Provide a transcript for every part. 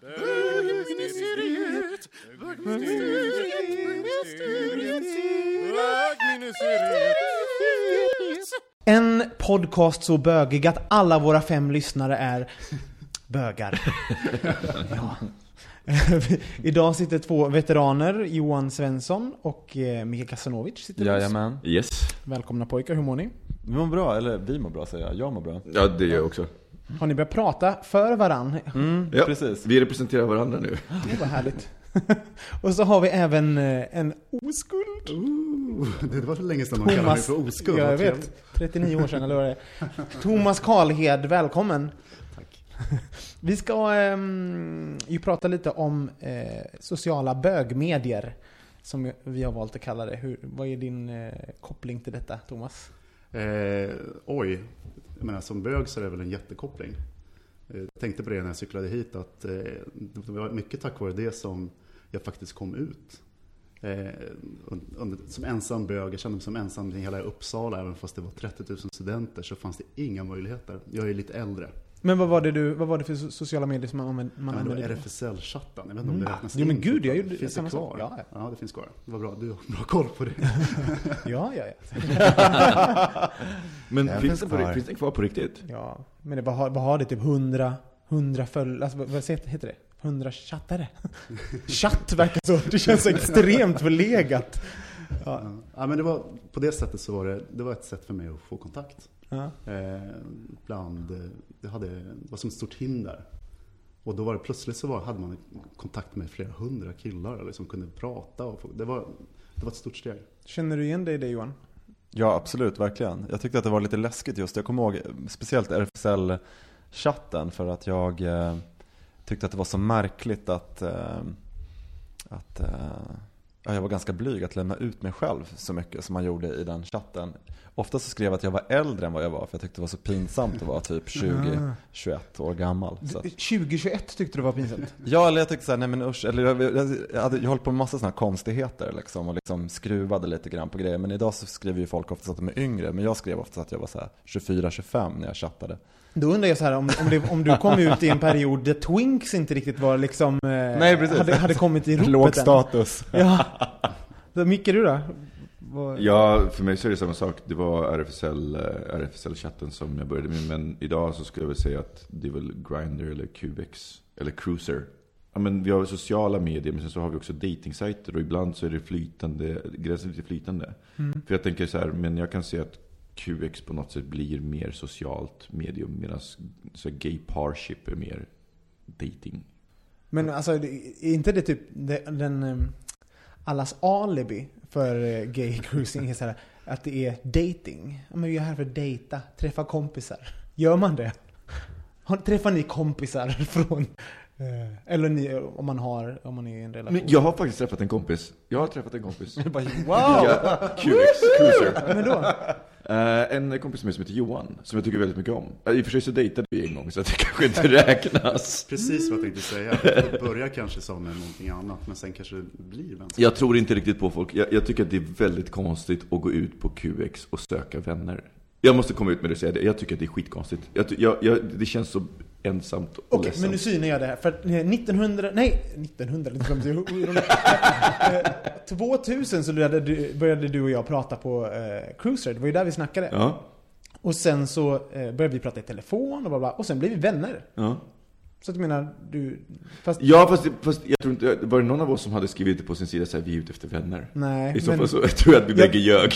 bögministeriet, bögministeriet, bögministeriet. en podcast så bögig att alla våra fem lyssnare är bögar. ja. Idag sitter två veteraner, Johan Svensson och eh, Mikael Kasanovic. Sitter hos oss. Jajamän. Yes. Välkomna pojkar, hur mår ni? Vi mår bra, eller vi mår bra säger jag. Jag mår bra. Ja, det gör jag också. Har ni börjat prata för varann? Mm, Ja, precis. Vi representerar varandra nu. Det var härligt. och så har vi även eh, en oskuld. Ooh, det var så länge sedan man kallade mig för oskuld. ja, jag vet. trevligt. 39 år sedan, eller vad det är. Thomas Karlhed, välkommen. Tack. Vi ska ehm, ju prata lite om eh, sociala bögmedier, som vi har valt att kalla det. Hur, vad är din eh, koppling till detta, Thomas? Eh, oj, jag menar som bög så är det väl en jättekoppling. Eh, jag tänkte på det när jag cyklade hit att eh, det var mycket tack vare det som jag faktiskt kom ut. Eh, under, som ensam bög, jag kände mig som ensam i hela Uppsala, även fast det var 30 000 studenter så fanns det inga möjligheter. Jag är lite äldre. Men vad var det, du, vad var det för so- sociala medier som man, använde- man Ja, det använde? RFSL-chatten, jag vet inte om Mm. det räknas Jo, men gud, jag gjorde Finns det kvar? Ja, ja. ja, det finns kvar. Det var bra, du har bra koll på det. Ja, ja, ja. Men Den finns, finns det på, finns det kvar på riktigt? ja. Men det, vad, har, vad har det? Typ 100, 100 följare? Alltså, vad, vad heter det? 100 chattare? Chatt verkar så. Det känns så extremt förlegat. Ja. ja, men det var, på det sättet så var det, det var ett sätt för mig att få kontakt. Ja. Eh, bland, eh, det, hade, det var som ett stort hinder. Och då var det plötsligt så var, hade man kontakt med flera hundra killar liksom kunde prata. Och få, det, var, det var ett stort steg. Känner du igen dig i det Johan? Ja, absolut, verkligen. Jag tyckte att det var lite läskigt just. Jag kommer ihåg speciellt RFSL-chatten för att jag eh, tyckte att det var så märkligt att, eh, att eh, ja, jag var ganska blyg att lämna ut mig själv så mycket som man gjorde i den chatten. Ofta så skrev jag att jag var äldre än vad jag var för jag tyckte det var så pinsamt att vara typ 20-21 år gammal. Så att, 2021 tyckte du var pinsamt? Ja, eller jag tyckte såhär, nej men usch, eller jag, jag, jag, hade, jag höll på med massa sådana konstigheter liksom och liksom skruvade lite grann på grejer. Men idag så skriver ju folk oftast att de är yngre, men jag skrev ofta att jag var såhär 24-25 när jag chattade. Då undrar jag så här om, om, det, om du kom ut i en period där Twinks inte riktigt var liksom... Eh, Nej, precis. Hade, hade kommit i ropet Låg än. status. Ja. Så, Micke, du då? Vad- Ja, för mig så är det samma sak. Det var RFSL, eh, RFSL-chatten som jag började med. Men idag så skulle jag väl säga att det är väl Grindr eller Cubex eller Cruiser. Ja, men vi har sociala medier, men sen så har vi också datingsajter och ibland så är det flytande, gränsen lite flytande. Mm. För jag tänker så här, men jag kan se att QX på något sätt blir mer socialt medium medan så gay parship är mer dating. Men alltså, det- är inte det typ den... eh, Allas alibi för eh, gay cruising är så här, att det är dating. Ja, men vi är här för att dejta, träffa kompisar. Gör man det? Träffar ni kompisar från... eh, Eller ni, om man har, om man är i en relation? Men jag har faktiskt träffat en kompis. Jag har träffat en kompis. wow! Ja, QX, Cruiser. Men då? Eh, en kompis med som heter Johan, som jag tycker väldigt mycket om. Eh, I och för sig så dejtade vi en gång, så det kanske inte räknas. Precis vad jag tänkte säga. Det börjar kanske som någonting annat, men sen kanske det blir vänskap. Jag tror inte riktigt på folk. Jag, jag tycker att det är väldigt konstigt att gå ut på QX och söka vänner. Jag måste komma ut med det och säga det. Jag tycker att det är skitkonstigt. Jag, jag, det känns så ensamt och Okej, ledsamt. men nu synar jag det här. För att, eh, 1900, nej, 1900, det kommer jag ihåg. Eh, 2000 så började du, började du och jag prata på eh, Cruiser, det var ju där vi snackade. Ja, Och sen så eh, började vi prata i telefon och bla bla, och sen blev vi vänner. ja. Så att jag menar, du... Fast... Ja, fast, fast jag tror inte, var det någon av oss som hade skrivit på sin sida så här, vi är ute efter vänner? Nej, I så men fall så tror jag att vi Jag- bägge ljög.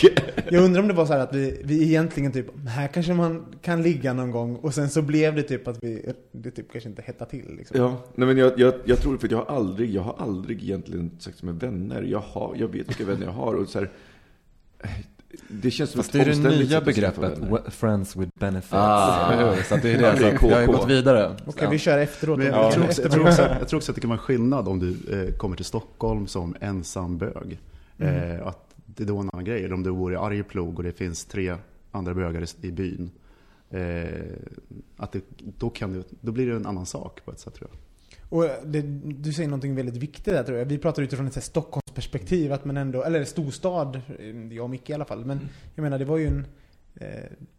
jag undrar om det var så här att vi, vi egentligen typ, här kanske man kan ligga någon gång, och sen så blev det typ att vi, det typ kanske inte hettade till liksom. Ja, nej men jag, jag, jag tror, för jag har aldrig, jag har aldrig egentligen sagt är vänner. Jag, har, jag vet vilka vänner jag har och så här, det känns som Fast det är det nya begreppet, vänner. "we- friends with benefits. Ah. Så att det är det, det är så att vi har gått vidare. Okej, vi kör efteråt. Men jag, tror också, jag, tror också, jag tror också att det kan vara skillnad om du eh, kommer till Stockholm som ensam bög. Eh, att det är då en annan grej. Eller om du bor i Arjeplog och det finns tre andra bögar i, byn. Eh, att det, då, kan det, då blir det en annan sak på ett sätt tror jag. Och det, du säger någonting väldigt viktigt där tror jag. Vi pratar utifrån ett så Stockholmsperspektiv, att man ändå, eller storstad, jag och Micke i alla fall. Men jag menar, det var ju en... Eh,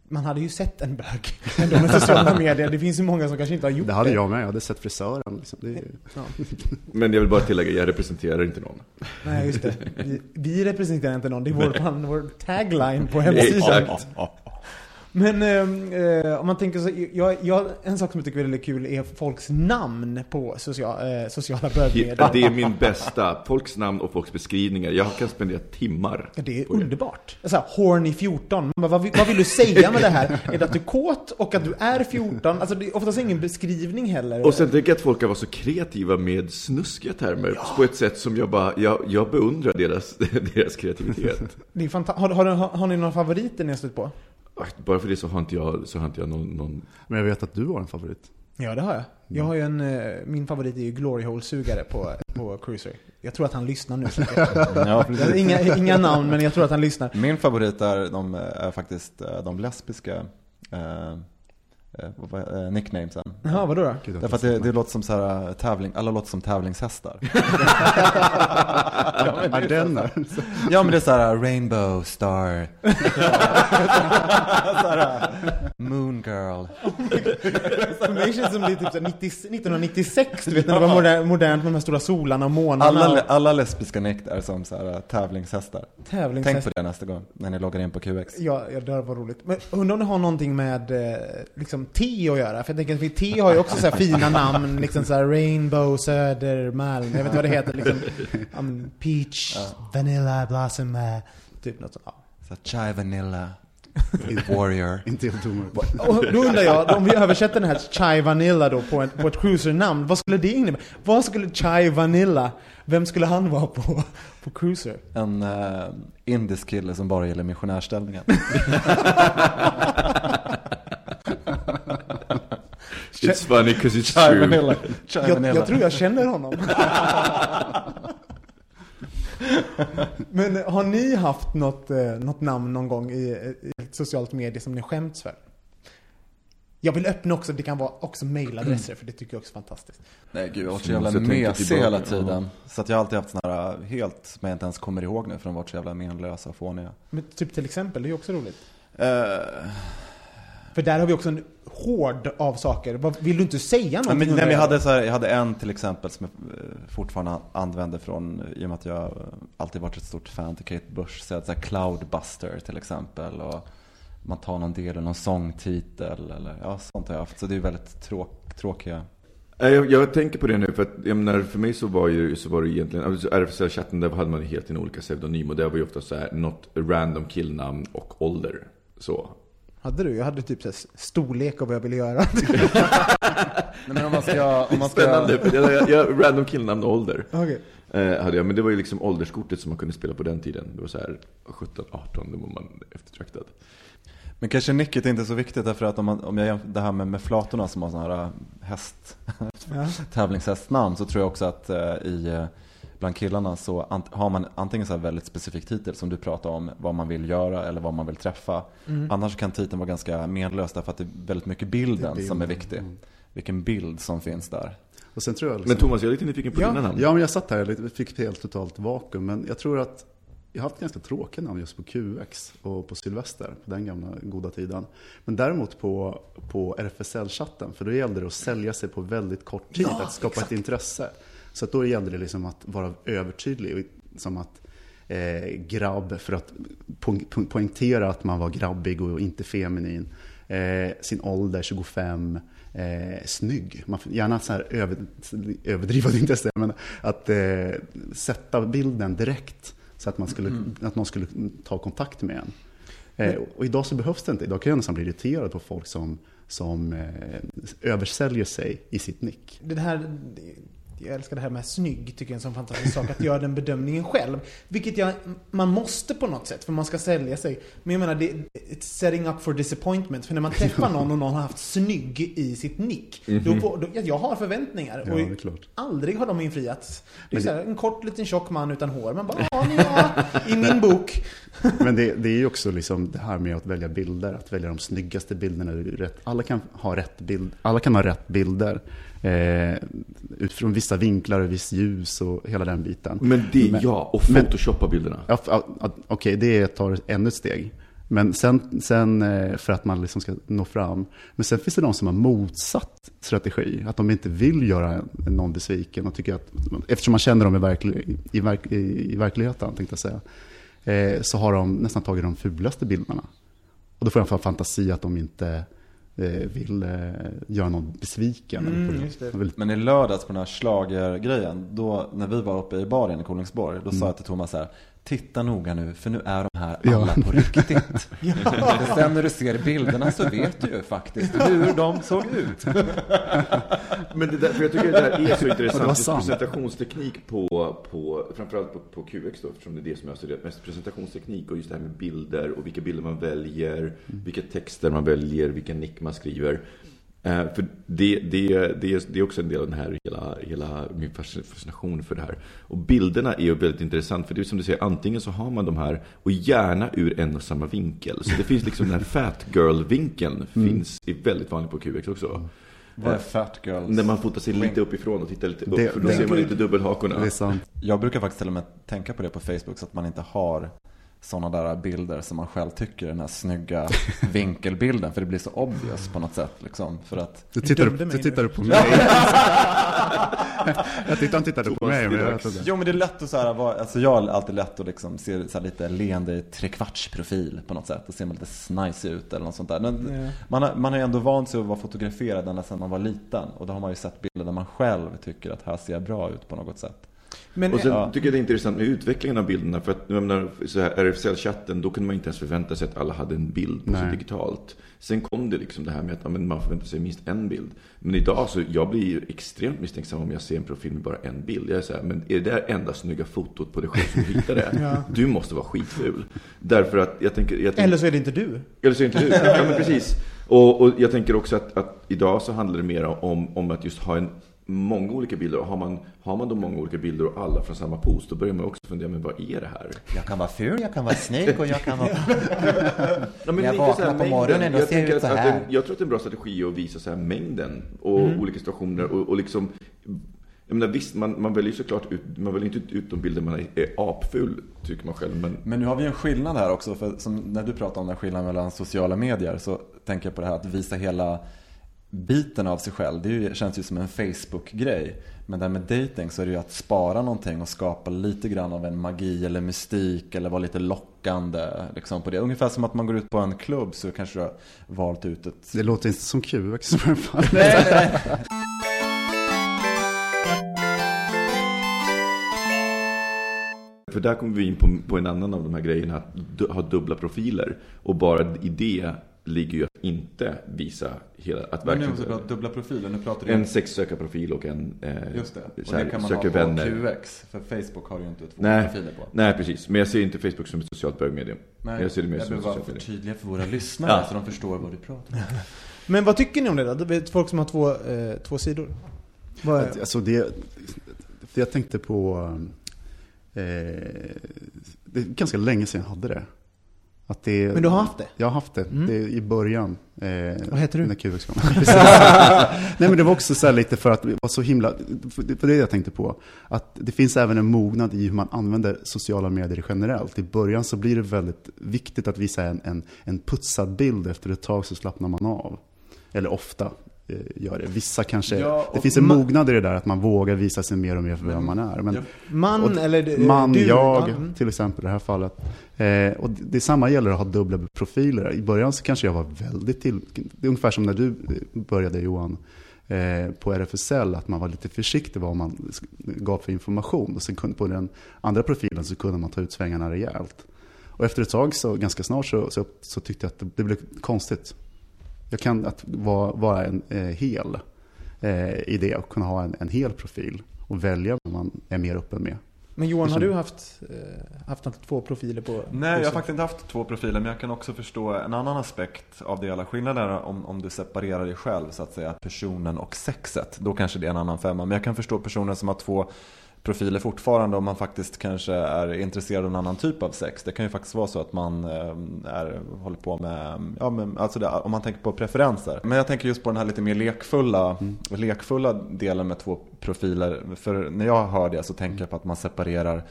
man hade ju sett en bög ändå med sociala medier. Det finns ju många som kanske inte har gjort det. Det hade jag med. Jag hade sett frisören. Liksom. Det, är- Ja. Men jag vill bara tillägga, jag representerar inte någon. Nej, just det. Vi, vi representerar inte någon. Det är vår, vår tagline på hemsidan. Exakt. Men eh, eh, om man tänker så, jag, jag, en sak som jag tycker är väldigt kul är folks namn på social, eh, sociala bögmedier. Ja, det är min bästa. Folks namn och folks beskrivningar. Jag kan spendera timmar. Ja, det är på det. underbart. Så här, horny 14. Man bara, vad, vill, vad vill du säga med det här? Är det att du är kåt och att du är 14? Alltså det är oftast ingen beskrivning heller. Och sen tänker jag att folk kan vara så kreativa med snuskiga termer på ett sätt som jag bara, jag, jag beundrar deras, deras kreativitet. det är fanta- har, har, har, har ni några favoriter ni har stött på? Bara för det så har inte jag, så har inte jag någon, någon men jag vet att du har en favorit. Ja, det har jag. Jag har ju en, eh, min favorit är ju Glory Hole-sugare på, på Cruiser. Jag tror att han lyssnar nu. Ja, inga, inga namn, men jag tror att han lyssnar. Min favorit är, de, är faktiskt eh, de lesbiska eh, eh, eh, nicknamesen. Jaha, vadå då? Gud, Därför att det, det låter som så här, eh, tävling, alla låter som tävlingshästar. Ja, den är. Ja men det är så här Rainbow Star. så här, Moon Girl. För mig känns det som det är typ så här 90, 1996, du vet när det var moder, modernt med de här stora solarna och månarna. Alla, alla lesbiska nick är som så här, tävlingshästar. Tänk på det nästa gång när ni loggar in på QX. Ja, ja, det var roligt. Men undrar om det har någonting med eh, liksom te att göra? För jag tänker att te har ju också så här fina namn, liksom så här Rainbow, Söder, Malm, jag vet inte vad det heter. Liksom, ja, men Peach, Vanilla, Blossom, eh, typ något sånt. Ja. Så Chai Vanilla, Warrior. Inte helt omöjligt. Och då undrar jag, om vi översätter den här Chai Vanilla då på, en, på ett cruiser-namn, vad skulle det innebära? Vad skulle Chai Vanilla, vem skulle han vara på, på cruiser? En uh, indisk kille som bara gillar missionärställningen. It's funny because it's Chai true. Vanilla. Chai Jag, Vanilla. jag tror jag känner honom. Men har ni haft något, eh, något namn någon gång i, i ett socialt medie som ni skämts för? Jag vill öppna också, det kan vara också mailadresser för det tycker jag också är fantastiskt. Nej gud, jag har varit så jävla mesig hela tiden. Så att jag har alltid haft såna här helt, som jag inte ens kommer ihåg nu för de har varit så jävla menlösa och fåniga. Men typ till exempel, det är ju också roligt. Uh, För där har vi också en hård av saker. Vill du inte säga nej, någonting? men, nej, men jag, hade så här, jag hade en till exempel som jag eh, fortfarande använder från, i och med att jag eh, alltid varit ett stort fan till Kate Bush. Så jag hade så här Cloudbuster till exempel. Och man tar någon del, någon sångtitel eller ja, sånt har jag haft. Så det är väldigt tråk, tråkiga. Nej, Jag, jag tänker på det nu, för att jag menar, för mig så var, ju, så var det egentligen, alltså RFSL-chatten där hade man helt en olika pseudonym och det var ju ofta så här, något random killnamn och ålder. Så. Hade du? Jag hade typ så här storlek och vad jag ville göra. Nej, men om man ska, om man ska, Spännande, för jag, jag, jag, random killnamn och ålder Okej. eh, hade jag, men det var ju liksom ålderskortet som man kunde spela på den tiden. Det var så här 17, 18, då var man eftertraktad. Men kanske nicket är inte så viktigt därför att om, man, om jag jämför det här med, med flatorna som har sådana här äh, häst, Ja. tävlingshästnamn så tror jag också att eh, i, eh, bland killarna så har man antingen så här väldigt specifik titel som du pratar om, vad man vill göra eller vad man vill träffa. Mm. Annars kan titeln vara ganska menlös därför att det är väldigt mycket bilden är som är bilden, viktig. mm. Vilken bild som finns där. Och sen tror jag Men liksom, Thomas, jag är lite nyfiken på Ja. dina namn. Ja, men jag satt här och fick ett helt totalt vakuum. Men jag tror att jag har haft ganska tråkiga namn just på QX och på Sylvester, på den gamla goda tiden. Men däremot på, på RFSL-chatten, för då gällde det att sälja sig på väldigt kort tid, Ja, att skapa exakt. ett intresse. Så då gällde det liksom att vara övertydlig, och som att eh, grabb, för att po po poängtera att man var grabbig och inte feminin. Eh, sin ålder, 25, eh, snygg. Man får gärna så här över, överdriva det inte säga, men att eh, sätta bilden direkt så att, man skulle, att någon skulle ta kontakt med en. Eh, och idag så behövs det inte. Idag kan jag nästan bli irriterad på folk som, som eh, översäljer sig i sitt nick. Det här, jag älskar det här med snygg, tycker jag är en sån fantastisk sak. Att göra den bedömningen själv. Vilket jag, man måste på något sätt, för man ska sälja sig. Men jag menar, det är setting up for disappointment. För när man träffar någon och någon har haft snygg i sitt nick. Då får, då, jag har förväntningar. Ja, och aldrig har de infriats. Det är det- här, en kort liten tjock man utan hår. Man bara, ja, ni har i min bok. Men det, det är ju också liksom det här med att välja bilder, att välja de snyggaste bilderna. Alla, kan ha rätt bild, alla kan ha rätt bilder. Eh, utifrån vissa vinklar och visst ljus och hela den biten. Men det, Men- ja, och photoshoppa bilderna. Ja, Okej, det tar ännu ett steg. Men sen, sen eh, för att man liksom ska nå fram. Men sen finns det de som har motsatt strategi. Att de inte vill göra någon besviken. Och tycker att, eftersom man känner dem i, verklig, i, verk, i, verkligheten, tänkte jag säga. Eh, så har de nästan tagit de fulaste bilderna. Och då får jag en fantasi att de inte vill eh, göra någon besviken. Mm, vill, Men i lördags på den här schlagergrejen, då när vi var uppe i baren i Kolingsborg, då sa jag till Thomas så här, titta noga nu, för nu är de här alla Ja. på riktigt. För Sen när du ser bilderna så vet du ju faktiskt hur de såg ut. Men det där, för jag tycker det där är så Ja, intressant. Presentationsteknik på, på, framförallt på, på QX då, eftersom det är det som jag har studerat mest. Presentationsteknik och just det här med bilder och vilka bilder man väljer, vilka texter man väljer, vilken nick man skriver. Eh, för det, det, det, är, det är också en del av den här hela, hela min fasc- fascination för det här. Och bilderna är ju väldigt intressant, för det är som du säger, antingen så har man de här, och gärna ur en och samma vinkel. Så det finns liksom den här fat girl-vinkeln, finns är väldigt vanlig på QX också. Vad är fat girls? När man fotar sig lite uppifrån och tittar lite upp, Det- för då det- ser man inte dubbelhakorna. det är sant. Jag brukar faktiskt till och med tänka på det på Facebook så att man inte har sådana där bilder som man själv tycker är den här snygga vinkelbilden. För det blir så obvious på något sätt liksom. För att Du tittar, dömde du tittar nu. på mig. jag tyckte han tittade på mig, men jag. Jo men det är lätt att så här, alltså jag har alltid lätt att liksom se så här lite leende trekvartsprofil på något sätt. Ser man lite snajsig ut eller något sånt där. Men man, har, man har ju ändå vant sig att vara fotograferad ända sedan man var liten. Och då har man ju sett bilder där man själv tycker att här ser jag bra ut på något sätt. Men, Och sen Ja. tycker jag det är intressant med utvecklingen av bilderna. För att jag menar, så här, RFSL-chatten, då kunde man inte ens förvänta sig att alla hade en bild på sig digitalt. Sen kom det liksom det här med att men man förväntar sig minst en bild. Men idag så, jag blir ju extremt misstänksam om jag ser en profil med bara en bild. Jag är så här, men är det där enda snygga fotot på dig själv som du hittade? Ja. Du måste vara skitful. Därför att jag tänker... Jag tänker eller så är det inte du. eller så är inte du. Ja, men precis. Och, och jag tänker också att, att idag så handlar det mer om, om att just ha en många olika bilder. Och har man, har man då många olika bilder och alla från samma pose, då börjar man också fundera, men vad är det här? Jag kan vara ful, jag kan vara snygg och jag kan vara... Ja, men jag vaknar på mängden. morgonen, jag ser ut så här. en- Jag tror att det är en bra strategi att visa så här mängden och olika situationer och, och liksom jag menar, visst, man, man väljer ju såklart ut, man väljer inte ut, de bilder man är, är apful, tycker man själv. Men Men nu har vi en skillnad här också, för som när du pratar om den skillnaden mellan sociala medier så tänker jag på det här att visa hela biten av sig själv. Det ju, känns ju som en Facebook-grej. Men det här med dating så är det ju att spara någonting och skapa lite grann av en magi eller mystik eller vara lite lockande liksom på det. Ungefär som att man går ut på en klubb så kanske du har valt ut ett... Det låter inte som QX i alla fall. För där kommer vi in på, på en annan av de här grejerna, att du, ha dubbla profiler. Och bara i det ligger ju att inte visa hela, att Men nu verkligen... måste prata dubbla profiler. Nu pratar du En sexsökarprofil och en eh, Just det. Och så här, det kan man söker ha på vänner. QX. För Facebook har ju inte två Nej. profiler på. Nej, precis. Men jag ser inte Facebook som ett socialt bögmedium. Nej, jag ser det mer jag som ett socialt medium. förtydliga för våra lyssnare Ja. så de förstår vad du pratar om. Men vad tycker ni om det då? Du vet, folk som har två, eh, två sidor. Vad är, Alltså det, det jag tänkte på, eh, det är ganska länge sedan jag hade det. Att det, Men du har haft det? Jag har haft det, Mm. det i början. Eh, Vad heter du? När QX kom. Nej men det var också så här lite för att det var så himla, för det jag tänkte på. Att det finns även en mognad i hur man använder sociala medier generellt. I början så blir det väldigt viktigt att visa en, en, en putsad bild. Efter ett tag så slappnar man av. Eller ofta gör det. Vissa kanske, Ja, det finns en ma- mognad i det där att man vågar visa sig mer och mer för vem man är. Men, Man och- eller eh, man, du? jag Ja, till exempel i det här fallet. Eh, och det, det samma gäller att ha dubbla profiler. I början så kanske jag var väldigt till, det är ungefär som när du eh, började Johan eh, på RFSL, att man var lite försiktig vad man gav för information. Och sen kunde, på den andra profilen så kunde man ta ut svängarna rejält. Och efter ett tag, så ganska snart, så, så, så tyckte jag att det, det blev konstigt. Jag kan att vara, vara en eh, hel eh, i det och kunna ha en, en hel profil och välja vad man är mer öppen med. Men Johan, har du haft, eh, haft två profiler på? Nej, jag har faktiskt inte haft två profiler, men jag kan också förstå en annan aspekt av det hela. Skillnaden är om, om du separerar dig själv, så att säga, personen och sexet. Då kanske det är en annan femma. Men jag kan förstå personer som har två profiler fortfarande om man faktiskt kanske är intresserad av en annan typ av sex. Det kan ju faktiskt vara så att man eh, är, håller på med, ja, men, alltså det, om man tänker på preferenser. Men jag tänker just på den här lite mer lekfulla, lekfulla delen med två profiler. För när jag hör det så tänker jag på att man separerar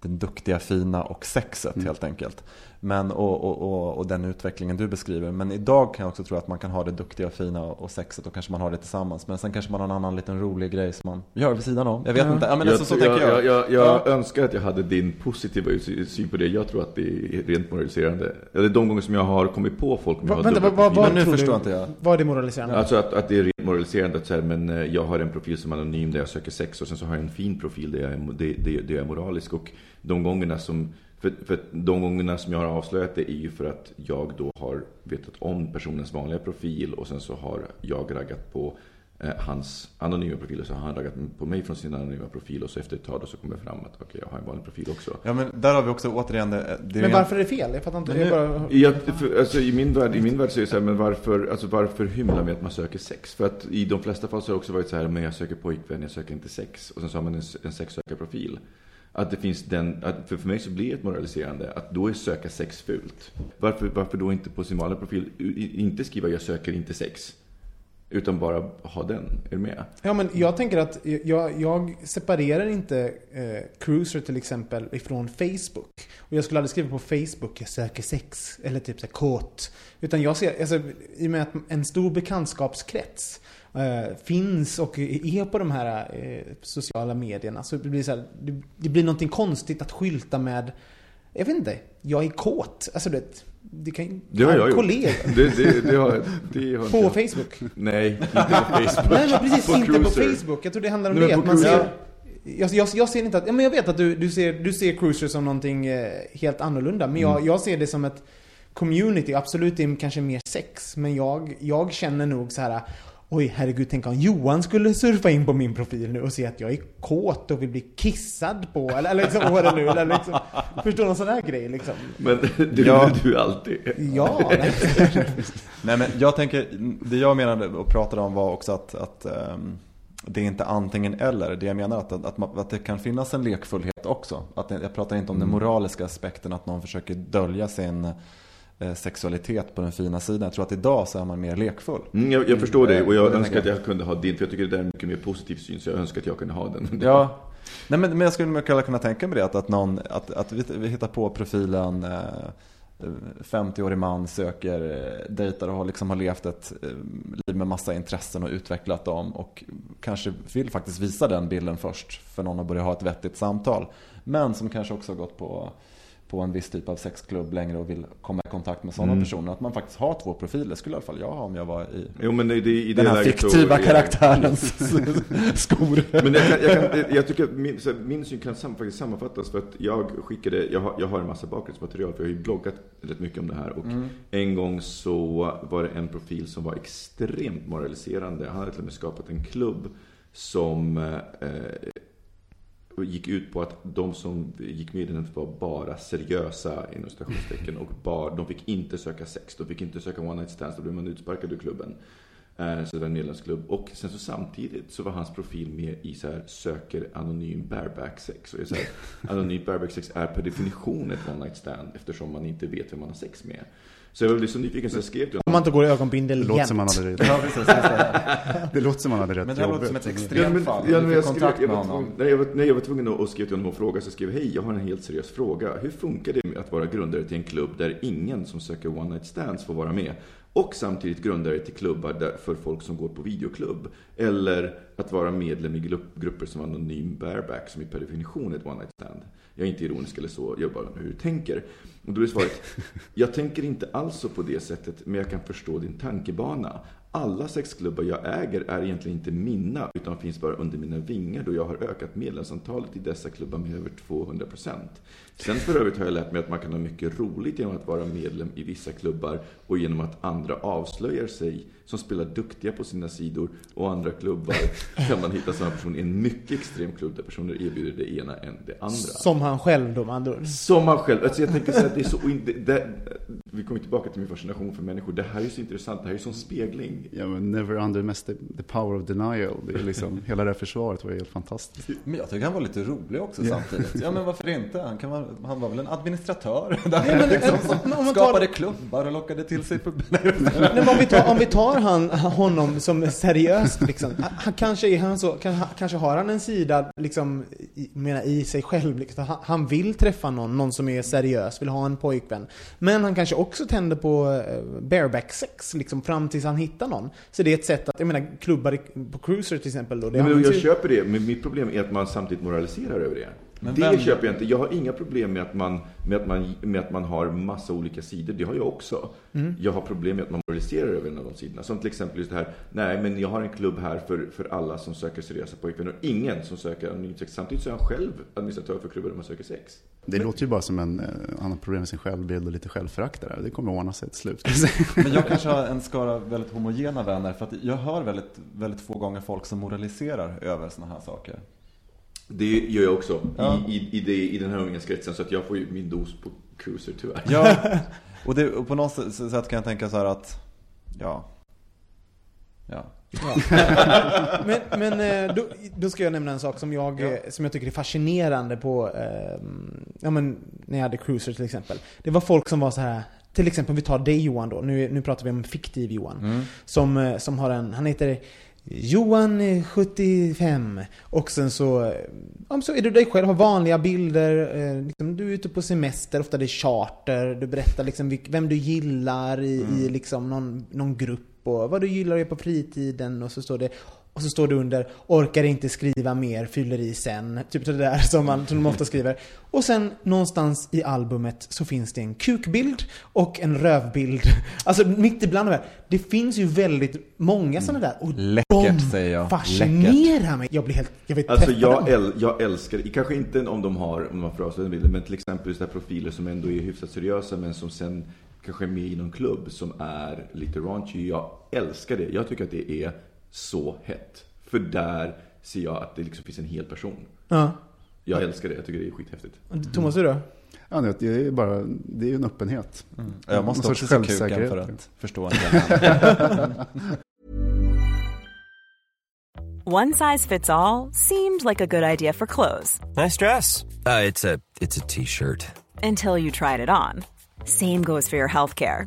den duktiga, fina och sexet Mm. helt enkelt. Men, och, och, och, och den utvecklingen du beskriver. Men idag kan jag också tro att man kan ha det duktiga, fina och, och sexet och kanske man har det tillsammans. Men sen kanske man har en annan liten rolig grej som man gör vid sidan om. Jag vet Ja. inte. Ja, men jag, alltså, så jag, tänker jag. jag, jag, Ja. önskar att jag hade din positiva sy- syn på det. Jag tror att det är rent moraliserande. Eller de gånger som jag har kommit på folk med Va, att ha vänta, vad, vad, vad Men nu förstår du, inte jag. Vad är det moraliserande? Alltså att, att det är rent moraliserande att säga, men eh, jag har en profil som anonym där jag söker sex och sen så har jag en fin profil där jag är, det, det, det är moralisk. Och de gångerna som, för, för de gångerna som jag har avslöjat det är ju för att jag då har vetat om personens vanliga profil och sen så har jag raggat på eh, hans anonyma profil och så har han raggat på mig från sin anonyma profil och så efter ett tag då så kommer det fram att okej, jag har en vanlig profil också. Ja men där har vi också återigen det. det men varför är det fel? Jag fattar inte. Men bara... Jag, för, alltså, i, min värld, I min värld så är det så här, men varför, alltså, varför hymla med att man söker sex? För att i de flesta fall så har det också varit så här, men jag söker pojkvän, jag söker inte sex. Och sen så har man en, en sexsökarprofil. Att det finns den, att för, för mig så blir det ett moraliserande, att då är söka sex fult. Varför, varför då inte på sin vanliga profil inte skriva jag söker inte sex? Utan bara ha den, är du med? Ja, men jag tänker att jag, jag separerar inte eh, Cruiser till exempel ifrån Facebook. Och jag skulle aldrig skriva på Facebook, jag söker sex. Eller typ så här, kåt. Utan jag ser, alltså, i och med att en stor bekantskapskrets eh, finns och är på de här eh, sociala medierna. Så det blir, så här, det, det blir någonting konstigt att skylta med, jag vet inte, jag är kåt. Alltså det, det kan Det har jag gjort. kollegor. Det, det, det har, det har På Facebook. Nej, inte på Facebook. Nej men precis, På inte på Cruiser. Facebook. Jag tror det handlar om Nej, det. Att på man ser, jag, jag, jag ser inte att, ja, men jag vet att du, du, ser, du ser Cruiser som någonting eh, helt annorlunda. Men Mm. jag, jag ser det som ett community. Absolut, det är kanske mer sex. Men jag, jag känner nog så här. Oj, herregud, tänk om Johan skulle surfa in på min profil nu och se att jag är kåt och vill bli kissad på. Eller, eller liksom, vad det nu, eller liksom, förstår någon sån här grej liksom. Men det Ja. du alltid. Ja, nej. Nej men jag tänker, det jag menade och pratade om var också att, att ehm, det är inte antingen eller. Det jag menar att, att, man, att det kan finnas en lekfullhet också. Att jag pratar inte om den moraliska aspekten att någon försöker dölja sin sexualitet på den fina sidan. Jag tror att idag så är man mer lekfull. Mm, jag, jag förstår det och jag Det önskar att tänker jag kunde ha din, för jag tycker det där är en mycket mer positiv syn, så jag önskar att jag kunde ha den. Ja, Nej, men, men jag skulle mycket kunna tänka mig det. Att, att, någon, att, att vi, vi hittar på profilen eh, 50-årig man söker, eh, dejtar och har, liksom har levt ett eh, liv med massa intressen och utvecklat dem. Och kanske vill faktiskt visa den bilden först för någon att börja ha ett vettigt samtal. Men som kanske också har gått på på en viss typ av sexklubb längre och vill komma i kontakt med sådana Mm. personer. Att man faktiskt har två profiler skulle i alla fall jag ha om jag var i Jo men det, det, i det den här läget så fiktiva är- karaktärens skor. Men jag, kan, jag, kan, jag tycker min, här, min syn kan sam, faktiskt sammanfattas för att jag skickade, jag har, jag har en massa bakgrundsmaterial för jag har ju bloggat rätt mycket om det här och Mm. en gång så var det en profil som var extremt moraliserande. Han hade till och med skapat en klubb som eh, gick ut på att de som gick med i den var bara seriösa inom citationstecken och bara, de fick inte söka sex, de fick inte söka one night stands, då blev man utsparkad ur klubben. så där medlemsklubb. Och sen så samtidigt så var hans profil med i så här söker anonym bareback sex. Och jag säger anonym bareback sex är per definition ett one night stand eftersom man inte vet vem man har sex med. Så jag blev så nyfiken så jag skrev till Om honom. man inte går i Det ögonbindel låter jämt. som man hade rätt. Ja, precis, det. Det låter som man hade rätt Men det här låter som ett extremt fall. ja, men jag, skrev, kontakt jag, med var honom. tvungen, nej, jag, var, nej, jag var tvungen att skriva till honom och fråga. Så jag skrev, hej, jag har en helt seriös fråga. Hur funkar det med att vara grundare till en klubb där ingen som söker one night stands får vara med? Och samtidigt grundare till klubbar där, för folk som går på videoklubb. Eller att vara medlem i grupp, grupper som anonym bareback, som i per definition är ett one night stand. Jag är inte ironisk eller så, jag bara hur du tänker. Och då är svaret, jag tänker inte alls så på det sättet, men jag kan förstå din tankebana. Alla sexklubbar jag äger är egentligen inte mina, utan finns bara under mina vingar då jag har ökat medlemsantalet i dessa klubbar med över 200 Sen för övrigt har jag lärt mig att man kan ha mycket roligt genom att vara medlem i vissa klubbar och genom att andra avslöjar sig som spelar duktiga på sina sidor och andra klubbar kan man hitta samma person i en mycket extrem klubb där personer erbjuder det ena än det andra. Som han själv då ord. Som man själv. Alltså jag tänker så här, det är så det, det, Vi kommer tillbaka till min fascination för människor. Det här är så intressant. Det här är som spegling. Ja, men never underestimate the power of denial. Det är liksom, hela det här försvaret var helt fantastiskt. Men jag tycker han var lite rolig också samtidigt. Ja men varför inte? Han, kan vara, han var väl en administratör där men, liksom, eh, som men om man tar- skapade klubbar och lockade till sig publik. Nej, men om vi tar, om vi tar han, honom som seriöst liksom. Han, kanske är han så, kan, kanske har han en sida liksom, i, menar, i sig själv. Liksom. Han, han vill träffa någon, någon som är seriös, vill ha en pojkvän. Men han kanske också tänder på eh, bareback sex liksom, fram tills han hittar någon. Så det är ett sätt att, jag menar klubbar på cruiser till exempel då. Det Men jag ju- köper det, men mitt problem är att man samtidigt moraliserar över det. Men det vem- köper jag inte. Jag har inga problem med att, man, med, att man, med att man har massa olika sidor. Det har jag också. Mm. Jag har problem med att man moraliserar över en av de sidorna. Som till exempel just det här, nej men jag har en klubb här för, för alla som söker seriösa pojkvänner och ingen som söker anonymt sex. Samtidigt så är han själv administratör för klubbar där man söker sex. Det låter ju bara som en, eh, han har problem med sin självbild och lite självförakt där. Det kommer att ordna sig till slut. Men jag kanske har en skara väldigt homogena vänner för att jag hör väldigt, väldigt få gånger folk som moraliserar över sådana här saker. Det gör jag också Ja. i, i, i, det, i den här umgängeskretsen. Så att jag får ju min dos på cruiser tyvärr. Ja, och, det, och på något sätt kan jag tänka så här att, ja, ja. Men, men eh, då, då ska jag nämna en sak som jag, eh, som jag tycker är fascinerande på, eh, ja men när jag hade cruiser till exempel. Det var folk som var så här. Till exempel om vi tar dig Johan då, nu, nu pratar vi om fiktiv Johan. Som, eh, som har en, han heter Johan eh, 75 och sen så, ja, så är du dig själv, har vanliga bilder, eh, liksom, du är ute på semester, ofta det är charter, du berättar liksom vem du gillar i, i liksom någon, någon grupp och vad du gillar att göra på fritiden och så står det och så står det under orkar inte skriva mer, fyller i sen. Typ det där som, man, som de ofta skriver. Och sen någonstans i albumet så finns det en kukbild och en rövbild. Alltså mitt ibland de här. Det finns ju väldigt många sådana där. Och Läckert, de säger jag. fascinerar mig. Jag blir helt, jag vet Alltså träffa jag, dem. äl, jag älskar, kanske inte om de har, om de har för avslöjande bilder, men till exempel just där profiler som ändå är hyfsat seriösa men som sen kanske är med i någon klubb som är lite raunchy. Jag älskar det. Jag tycker att det är så hett. För där ser jag att det liksom finns en hel person. Ja. Jag älskar det. Jag tycker det är skithäftigt. Thomas, hur då? Ja, det är bara, det är en öppenhet. Jag måste också se kuken för att förstå en. One size fits all seemed like a good idea for clothes Nice dress. Uh, it's a it's a t-shirt. until you tried it on. Same goes for your healthcare.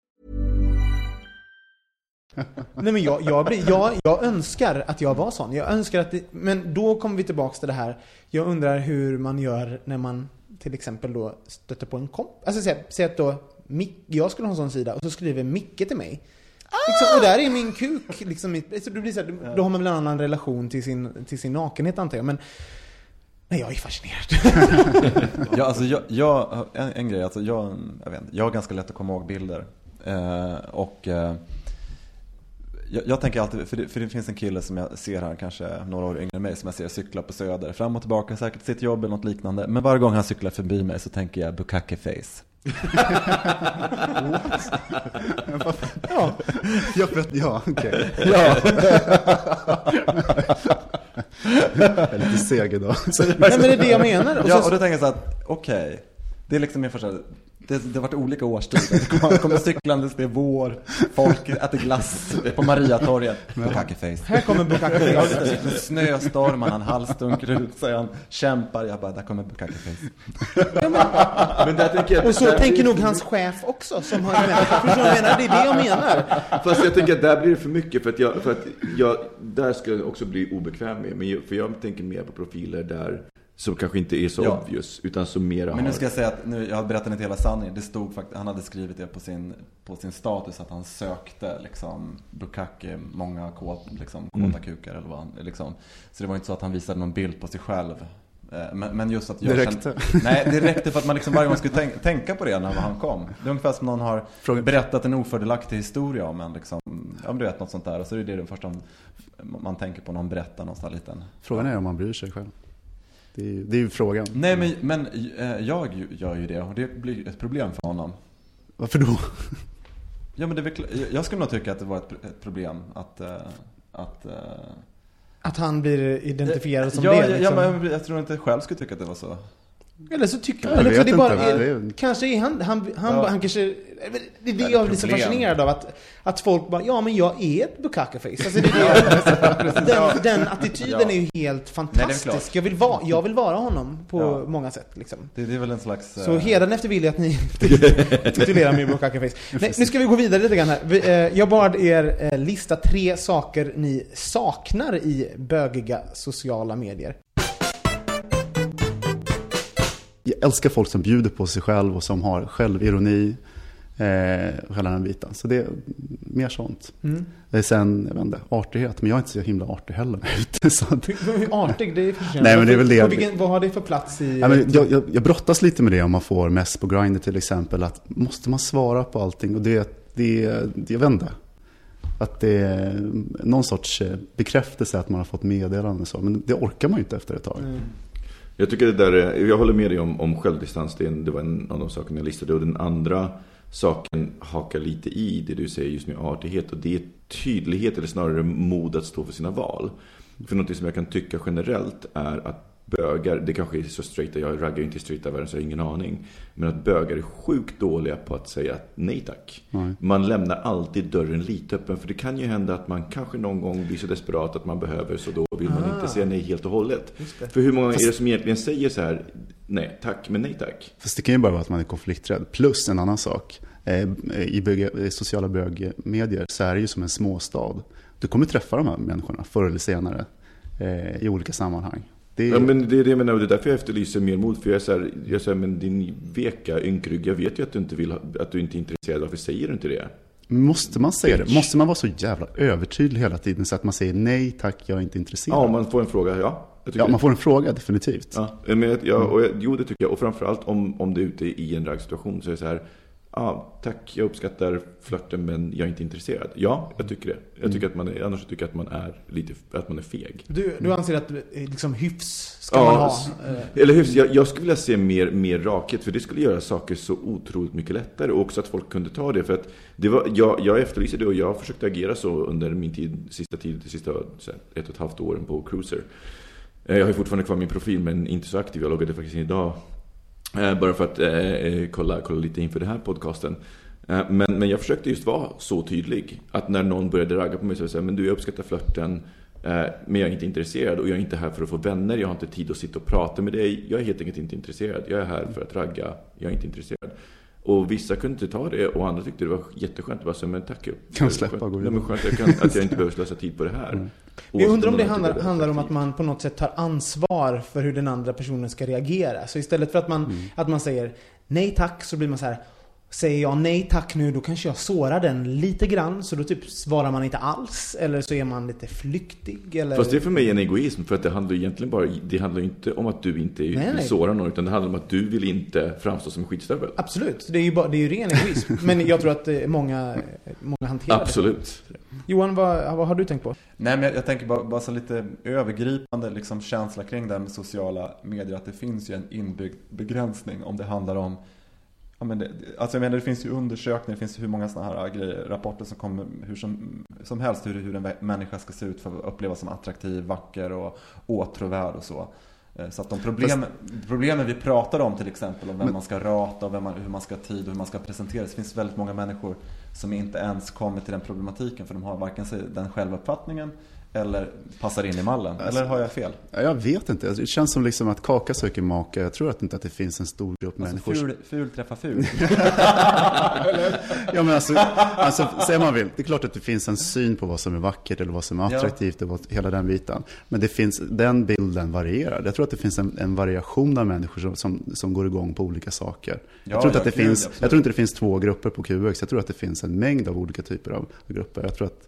Nej men jag, jag, blir, jag, jag önskar att jag var sån. Jag önskar att det, men då kommer vi tillbaks till det här. Jag undrar hur man gör när man till exempel då stöter på en komp. Alltså säg, säg att då Mick, jag skulle ha en sån sida och så skriver Micke till mig. Liksom, och där är min kuk. Liksom, mitt- så det blir så här, då har man väl en annan relation till sin, till sin nakenhet antar jag. Men nej, jag är fascinerad. Ja, alltså jag, jag, en, en grej, alltså jag, jag, vet inte, jag har ganska lätt att komma ihåg bilder. Eh, och eh, jag, jag tänker alltid, för det, för det finns en kille som jag ser här, kanske några år yngre än mig, som jag ser cykla på Söder. Fram och tillbaka, säkert sitt jobb eller något liknande. Men varje gång han cyklar förbi mig så tänker jag bukake face. Ja. Ja, för att, ja okej. Ja. Jag är lite seg idag. Nej men det är det jag menar. Och ja, och då tänker jag så att, okej. Det är liksom min första, det, det har varit olika årstider. Det kommer, kommer cyklandes, det är vår, folk äter glass på Mariatorget. Bukake face. här kommer Bukake Ja, Face. det är Snöstorm, han sig, han kämpar. Jag bara, där kommer Bukake face. Men jag, Och så där tänker nog hans chef också. Som har, förstår du vad jag menar? Det är det jag menar. Fast jag tänker att där blir det för mycket för att jag, för att jag där skulle jag också bli obekväm med. Men jag, för jag tänker mer på profiler där som kanske inte är så Ja. obvious utan som mera Men nu har... ska jag säga att nu, jag berättar inte hela sanningen. Det stod faktiskt, han hade skrivit det på sin, på sin status att han sökte liksom Bukake, många kåt, liksom, kåta Mm. kukar eller vad han, liksom. Så det var inte så att han visade någon bild på sig själv. Eh, Men, men just att Det jag räckte. Kände, nej, det räckte för att man liksom varje gång skulle tänk, tänka på det när han kom. Det är ungefär som någon har berättat en ofördelaktig historia om en liksom, men du vet något sånt där. Och så är det det första man tänker på när någon berättar någon sån här liten. Frågan är om man bryr sig själv. Det är, ju- det är ju frågan. Nej men, men eh, jag gör ju det och det blir ett problem för honom. Varför då? Ja men det jag skulle nog tycka att det var ett, problem att, eh, att eh, Att han blir identifierad som ja, det. Liksom. ja, men jag tror inte jag själv skulle tycka att det var så. Eller så tycker Jag eller så vet det bara inte. är, Det Kanske är han, han, han, Ja. han kanske... Det är det Ja, jag blir så fascinerad av. Att, att folk bara, ja men jag är ett bukake-face. Alltså det är det, den, den attityden Ja. är ju helt Nej, fantastisk. klart. jag, vill vara, jag vill vara honom på Ja. många sätt. Liksom. Det, det är väl en slags... Så eh, hädanefter vill jag att ni titulerar mig bukake-face. Nej, nu ska vi gå vidare lite grann här. Vi, eh, Jag bad er eh, lista tre saker ni saknar i bögiga sociala medier. Jag älskar folk som bjuder på sig själv och som har självironi. Eh, hela den biten. Så det är mer sånt. Mm. Sen, jag vet inte, artighet. Men jag är inte så himla artig heller. Så att, artig, det är fascinerande. Nej, men det är väl det. Vilken, vad har det för plats i... Ja, men jag, jag, jag brottas lite med det om man får mess på Grindr till exempel. Att måste man svara på allting? Och det, det, det jag vet inte. Att det är någon sorts eh, bekräftelse att man har fått meddelande och så. Men det orkar man ju inte efter ett tag. Mm. Jag tycker det där, är- jag håller med dig om, om självdistans. Det, en, det var en av de sakerna jag listade. Och den andra saken hakar lite i det du säger just med artighet. Och det är tydlighet, eller snarare mod att stå för sina val. För något som jag kan tycka generellt är att bögar, det kanske är så straighta, jag raggar inte i straighta världen så jag har ingen aning. Men att bögar är sjukt dåliga på att säga nej tack. Nej. Man lämnar alltid dörren lite öppen. För det kan ju hända att man kanske någon gång blir så desperat att man behöver. Så då vill man Ah. inte säga nej helt och hållet. För hur många Fast- är det som egentligen säger så här, nej tack, men nej tack? Fast det kan ju bara vara att man är konflikträdd. Plus en annan sak. Eh, I, bög, i sociala bögmedier så är det ju som en småstad. Du kommer träffa de här människorna förr eller senare. Eh, I olika sammanhang. Det Ja, men det är det jag menar och det är därför jag efterlyser mer mod. För jag är så här, jag är så här men din veka ynkrygg, jag vet ju att du inte vill, att du inte är intresserad. Varför säger du inte det? Måste man säga det? Måste man vara så jävla övertydlig hela tiden så att man säger nej tack, jag är inte intresserad? Ja, om man får en fråga, ja. Ja, man får en fråga, definitivt. Ja, men jag, jag, och jag, jo det tycker jag. Och framförallt om, om du är ute i en raggsituation så är det så här. Ja, tack, jag uppskattar flörten men jag är inte intresserad. Ja, jag tycker det. Jag tycker att man är, annars tycker jag att man är lite, att man är feg. Du, du anser att eh, liksom hyfs ska Ja, man ha? Eh, Eller hur? Jag, jag skulle vilja se mer, mer rakhet, för det skulle göra saker så otroligt mycket lättare. Och också att folk kunde ta det. För att det var, jag, jag efterlyser det och jag har försökt agera så under min tid, sista tid, de sista här, ett och ett halvt åren på Cruiser. Eh, Jag har fortfarande kvar min profil men inte så aktiv. Jag loggade faktiskt in idag. Eh, Bara för att eh, eh, kolla, kolla lite inför den här podcasten. Eh, Men, men jag försökte just vara så tydlig. Att när någon började ragga på mig så sa jag men du jag uppskattar flörten. eh, Men jag är inte intresserad och jag är inte här för att få vänner. Jag har inte tid att sitta och prata med dig. Jag är helt enkelt inte intresserad. Jag är här för att ragga. Jag är inte intresserad. Och vissa kunde inte ta det och andra tyckte det var jätteskönt. Jag bara så, men tack. Kan släppa och gå men vidare. skönt jag kan, att jag inte behöver slösa tid på det här. Men Oavsett jag undrar om det handlar, handlar om att man på något sätt tar ansvar för hur den andra personen ska reagera. Så istället för att man, att man säger nej tack så blir man så här. Säger jag nej tack nu då kanske jag sårar den lite grann så då typ svarar man inte alls. Eller så är man lite flyktig eller... Fast det är för mig en egoism, för att det handlar egentligen bara, det handlar inte om att du inte Nej, vill nej. såra någon, utan det handlar om att du vill inte framstå som en skitstövel. Absolut, det är ju, bara, det är ju ren egoism. Men jag tror att eh, många, många hanterar Absolut. det. Johan, vad, vad har du tänkt på? Nej men jag, jag tänker bara, bara så lite övergripande liksom känsla kring det här med sociala medier. Att det finns ju en inbyggd begränsning om det handlar om Ja, men det, alltså jag menar det finns ju undersökningar, det finns hur många sådana här grejer, rapporter som kommer hur som, som helst hur, hur en människa ska se ut för att upplevas som attraktiv, vacker och åtråvärd och så. Eh, Så att de problem, problemen vi pratar om till exempel om vem Men- man ska rata och man, hur man ska ha tid och hur man ska presentera. Det finns väldigt många människor som inte ens kommer till den problematiken för de har varken sig den självuppfattningen eller passar in i mallen. Alltså- eller har jag fel? Ja, Jag vet inte. Alltså, Det känns som liksom att kaka söker maka. Jag tror att inte att det finns en stor grupp Alltså människor. ful, ful träffar ful. Ja, men alltså, alltså, säg man vill. Det är klart att det finns en syn på vad som är vackert eller vad som är Ja. attraktivt och vad, hela den biten. Men det finns, den bilden varierar. Jag tror att det finns en, en variation av människor som, som, som går igång på olika saker. Ja, jag, tror inte ja, att det finns, absolut. jag tror inte det finns två grupper på QX. Jag tror att det finns en mängd av olika typer av grupper. Jag tror att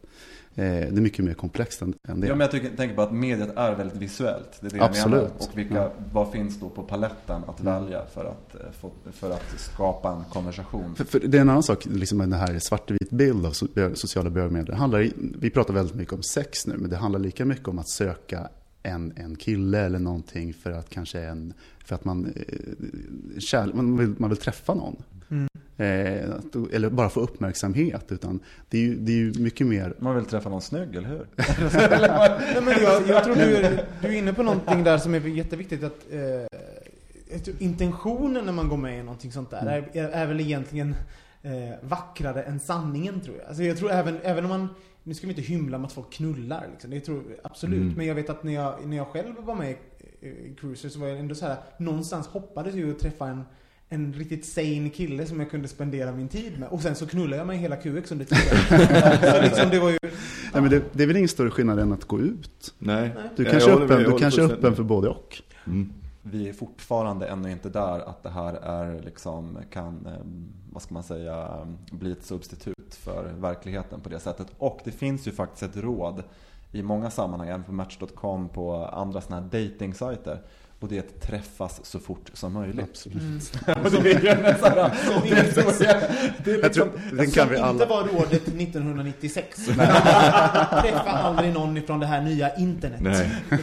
det är mycket mer komplext än, än det. Ja, men jag tycker, tänker på att mediet är väldigt visuellt. Det är det jag Absolut. menar. Och vilka, vad finns då på paletten att välja för att, eh, få, för att skapa en konversation? För, för det är en annan sak, liksom den här svartvit bild av so- sociala biomedier. Det handlar, vi pratar väldigt mycket om sex nu, men det handlar lika mycket om att söka en, en kille eller någonting för att kanske en, för att man, eh, kär, man, vill, man vill träffa någon. Mm. Eh, eller bara få uppmärksamhet. Utan det är ju, det är ju mycket mer... Man vill träffa någon snygg, eller hur? Nej, men jag, jag tror du är, du är inne på någonting där som är jätteviktigt. Att, eh, intentionen när man går med i någonting sånt där är, är, är väl egentligen eh, vackrare än sanningen tror jag. Alltså jag tror även, även om man, nu ska vi inte hymla med att folk knullar liksom. Det tror absolut. Mm. Men jag vet att när jag, när jag själv var med i eh, Cruiser så var jag ändå så här, någonstans hoppades jag ju att träffa en en riktigt sane kille som jag kunde spendera min tid med. Och sen så knullade jag med hela QX under tiden. så liksom det var ju... Nej, men det, det är väl ingen större skillnad än att gå ut. Nej. Du kanske är öppen, du kanske öppen för både och. Mm. Vi är fortfarande ännu inte där att det här är liksom, kan, eh, vad ska man säga, bli ett substitut för verkligheten på det sättet. Och det finns ju faktiskt ett råd i många sammanhang, även på Match.com, på andra sådana här dating-sajter. Och det är att träffas så fort som möjligt. Absolut. Och det är ju en sån här- det är så- det är liksom- den kan vi Som alla... inte var rådet 1996. Träffa aldrig någon ifrån det här nya internet. Nej.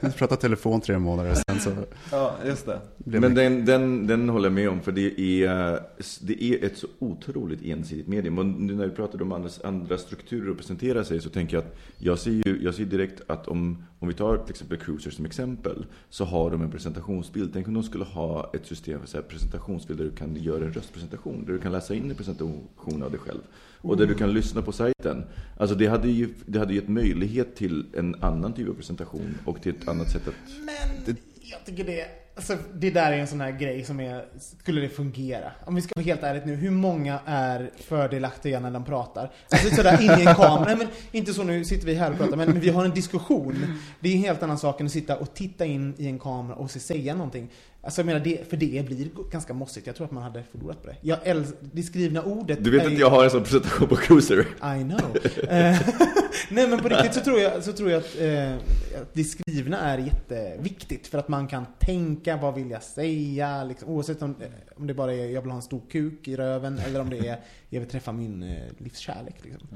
Vi pratade telefon tre månader sen så... Ja, just det. Men den, den, den håller jag med om, för det är, det är ett så otroligt ensidigt medium. Och nu när vi pratar om andra, andra strukturer att presentera sig så tänker jag att jag ser, ju, jag ser direkt att om, om vi tar till exempel Cruiser som exempel, så har de en presentationsbild. Tänk om de skulle ha ett system för så här presentationsbild där du kan göra en röstpresentation, där du kan läsa in en presentation av dig själv. Och där du kan lyssna på sajten. Alltså det hade ju det hade gett möjlighet till en annan typ av presentation och till ett annat sätt att... Men jag tycker det, alltså, det där är en sån här grej som är, skulle det fungera? Om vi ska vara helt ärligt nu, hur många är fördelaktiga när de pratar? Alltså sådär in i en kamera, nej men inte så nu sitter vi här och pratar, men, men vi har en diskussion. Det är en helt annan sak än att sitta och titta in i en kamera och säga någonting. Alltså jag menar, det, för det blir ganska mossigt. Jag tror att man hade förlorat på det. Jag äls- det skrivna ordet Du vet är att jag har en sån presentation på Cruiser? I know. Eh, Nej men på riktigt så tror jag, så tror jag att, eh, att det skrivna är jätteviktigt för att man kan tänka, vad vill jag säga? Liksom, oavsett om, eh, om det bara är jag vill ha en stor kuk i röven eller om det är jag vill träffa min eh, livskärlek. Liksom.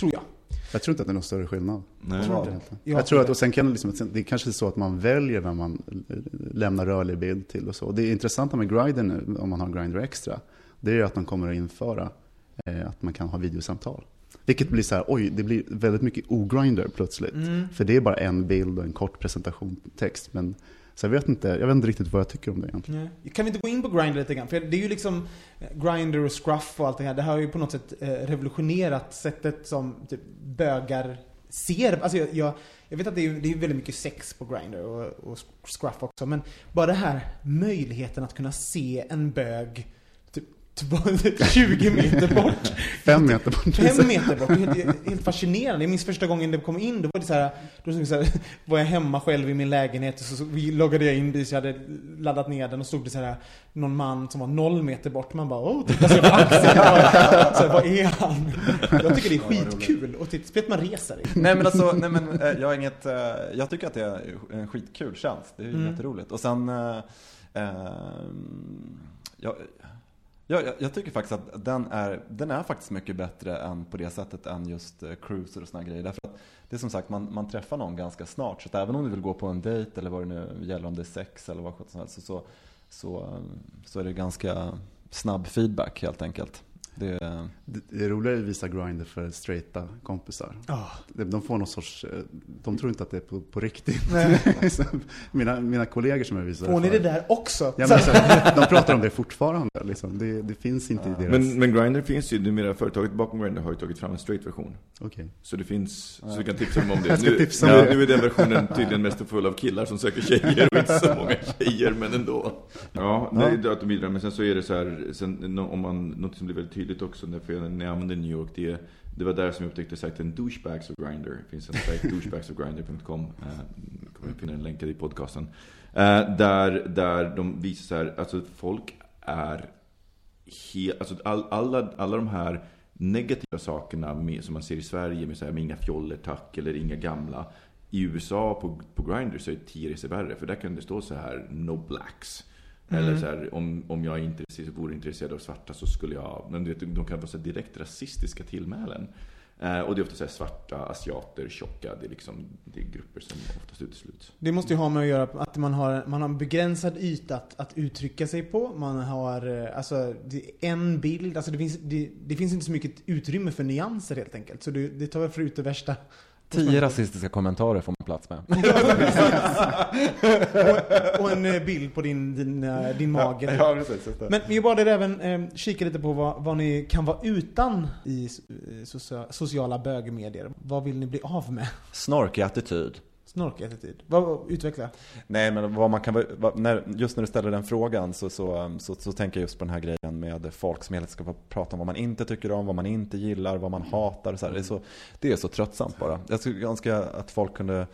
Tror jag. Jag tror inte att det är någon större skillnad. Nej. Jag tror. Jag tror att, det. och sen kan det, liksom, det är kanske är så att man väljer vem man lämnar rörlig bild till och så. Och det intressanta med Grindr nu, om man har Grindr Extra, det är att de kommer att införa eh, att man kan ha videosamtal. Vilket blir så här, oj, det blir väldigt mycket ogrinder plötsligt. Mm. För det är bara en bild och en kort presentationstext. Men så jag vet inte, jag vet inte riktigt vad jag tycker om det egentligen. Nej. Kan vi inte gå in på Grindr lite grann? För det är ju liksom eh, Grindr och Scruff och allt det här. Det här har ju på något sätt eh, revolutionerat sättet som typ bögar ser. Alltså jag, jag, jag vet att det är, det är väldigt mycket sex på Grindr och, och Scruff också. Men bara det här möjligheten att kunna se en bög 20 meter bort. Fem meter bort. Fem meter bort. Det är Helt, helt fascinerande. Jag minns första gången det kom in, då var det så här, då så här, var jag hemma själv i min lägenhet och så, så loggade jag in dit, jag hade laddat ner den och stod det så här någon man som var noll meter bort. Man bara åh, titta så axeln. så här, vad är han? Jag tycker det är skitkul och titta, speciellt man reser. Nej men alltså, nej men eh, jag har inget, eh, jag tycker att det är en skitkul tjänst. Det är ju Mm. jätteroligt. Och sen, eh, eh, jag, jag, jag- jag tycker faktiskt att den är, den är faktiskt mycket bättre än på det sättet än just eh, cruiser och såna grejer. Därför att det är som sagt, man, man träffar någon ganska snart. Så att även om du vill gå på en dejt eller vad det nu gäller, om det är sex eller vad som helst, så, så, så, eh, så är det ganska snabb feedback helt enkelt. Det, Det är roligare att visa Grindr för straighta kompisar. Ja. De- De får någon sorts, eh, de tror inte att det är på, på riktigt. Mina, mina kollegor som jag visar Får ni det där också? Ja, men så, de pratar om det fortfarande. Liksom. Det, det finns inte i deras... Men, men Grindr finns ju numera, företaget bakom Grindr har ju tagit fram en straight-version. Okej. Så det finns, så du kan tipsa dem om det. Jag ska Nu, tipsa om ja, det. nu är den versionen tydligen mest full av killar som söker tjejer och inte så många tjejer, men ändå. Ja, det är att de bidrar, men sen så är det så här, sen, om man, något som blir väldigt tydligt också, när jag, när jag använde New York, det, det var där som jag upptäckte sajten Douchebags of Grindr. Det finns en sajt, douchebagsofgrindr.com, eh, kommer finna en länk i podcasten. Eh, där, där de visar så här, alltså folk är he, alltså all, alla, alla de här negativa sakerna med, som man ser i Sverige med, så här, med inga fjoller tack eller inga gamla. I USA på, på Grindr så är det tio resor värre för där kan det stå så här no blacks. Mm. Eller så här, om, om jag inte vore intresserad av svarta så skulle jag... Men du vet, de kan vara så direkt rasistiska tillmälen. Eh, och det är ofta så här svarta, asiater, tjocka. Det är, liksom, det är grupper som oftast utesluts. Det måste ju ha med att göra att man har, man har en begränsad yta att, att uttrycka sig på. Man har eh, alltså är en bild, alltså det finns, det, det finns inte så mycket utrymme för nyanser helt enkelt. Så det, det tar väl för ut det värsta. Tio rasistiska kommentarer får man plats med. och, och en eh, bild på din, din, eh, din mage. Ja, precis, just det. Men vi bad er även eh, kika lite på vad, vad ni kan vara utan i eh, socia- sociala bögmedier. Vad vill ni bli av med? Snorkig attityd. Snorkig attityd. Vad, utveckla. Nej, men vad man kan, vad- när, just när du ställer den frågan så, så, um, så, så tänker jag just på den här grejen med folk som hela tiden ska få prata om vad man inte tycker om, vad man inte gillar, vad man hatar. Så här. Det, är så, det är så tröttsamt bara. Jag skulle önska att folk kunde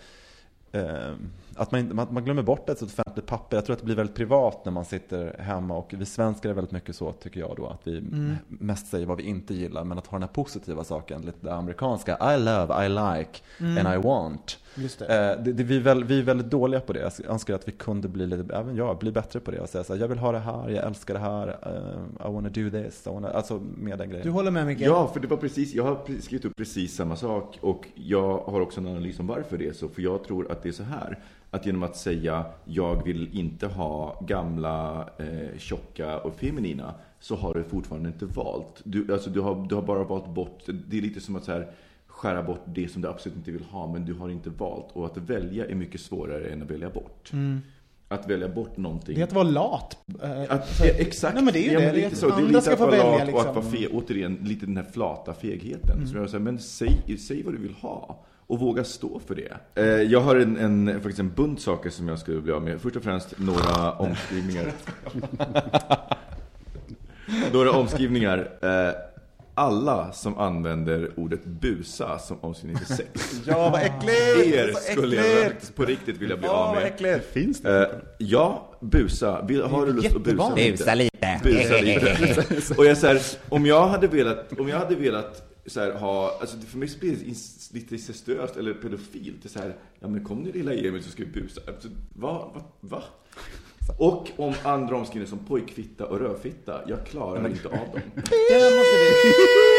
att man, man, man glömmer bort ett offentligt papper. Jag tror att det blir väldigt privat när man sitter hemma och vi svenskar är väldigt mycket så tycker jag då. Att vi Mm. mest säger vad vi inte gillar. Men att ha den här positiva saken, lite det amerikanska. I love, I like Mm. and I want. Just det. Eh, det, det, vi, är väl, vi är väldigt dåliga på det. Jag önskar att vi kunde bli lite, även jag, bli bättre på det. Och säga så här, jag vill ha det här, jag älskar det här, eh, I wanna do this. I wanna, alltså med den grejen. Du håller med Mikael? Ja, för det var precis, jag har skrivit upp precis samma sak och jag har också en analys om varför det är så. För jag tror att det är så här, att genom att säga jag vill inte ha gamla, eh, tjocka och feminina så har du fortfarande inte valt. Du, alltså, du, har, du har bara valt bort, det är lite som att så här, skära bort det som du absolut inte vill ha men du har inte valt. Och att välja är mycket svårare än att välja bort. Mm. Att välja bort någonting. Det är att vara lat. Eh, Att, så- ja, exakt. Nej men det är ju ja, det. det är så. Det är andra lite ska att få vara välja lat och att liksom. vara fe, återigen, lite den här flata fegheten. Mm. Så jag säger, men säg, säg vad du vill ha. Och våga stå för det. Eh, jag har en, en, faktiskt en bunt saker som jag skulle bli av med. Först och främst några omskrivningar. några omskrivningar. Eh, alla som använder ordet busa som omskrivning för sex. Ja, vad äckligt! Er skulle jag på riktigt vilja bli av med. äckligt! Finns det? Eh, ja, busa. Har du lust att busa lite? lite. Busa lite. och jag så här, om jag hade velat, om jag hade velat så här, ha, alltså för mig blir det lite incestuöst eller pedofilt. Det är så här, ja men kom nu lilla Emil så ska vi busa. Alltså, va, va, va? Och om andra omskrivningar som pojkfitta och rövfitta, jag klarar inte av dem. Det måste vi...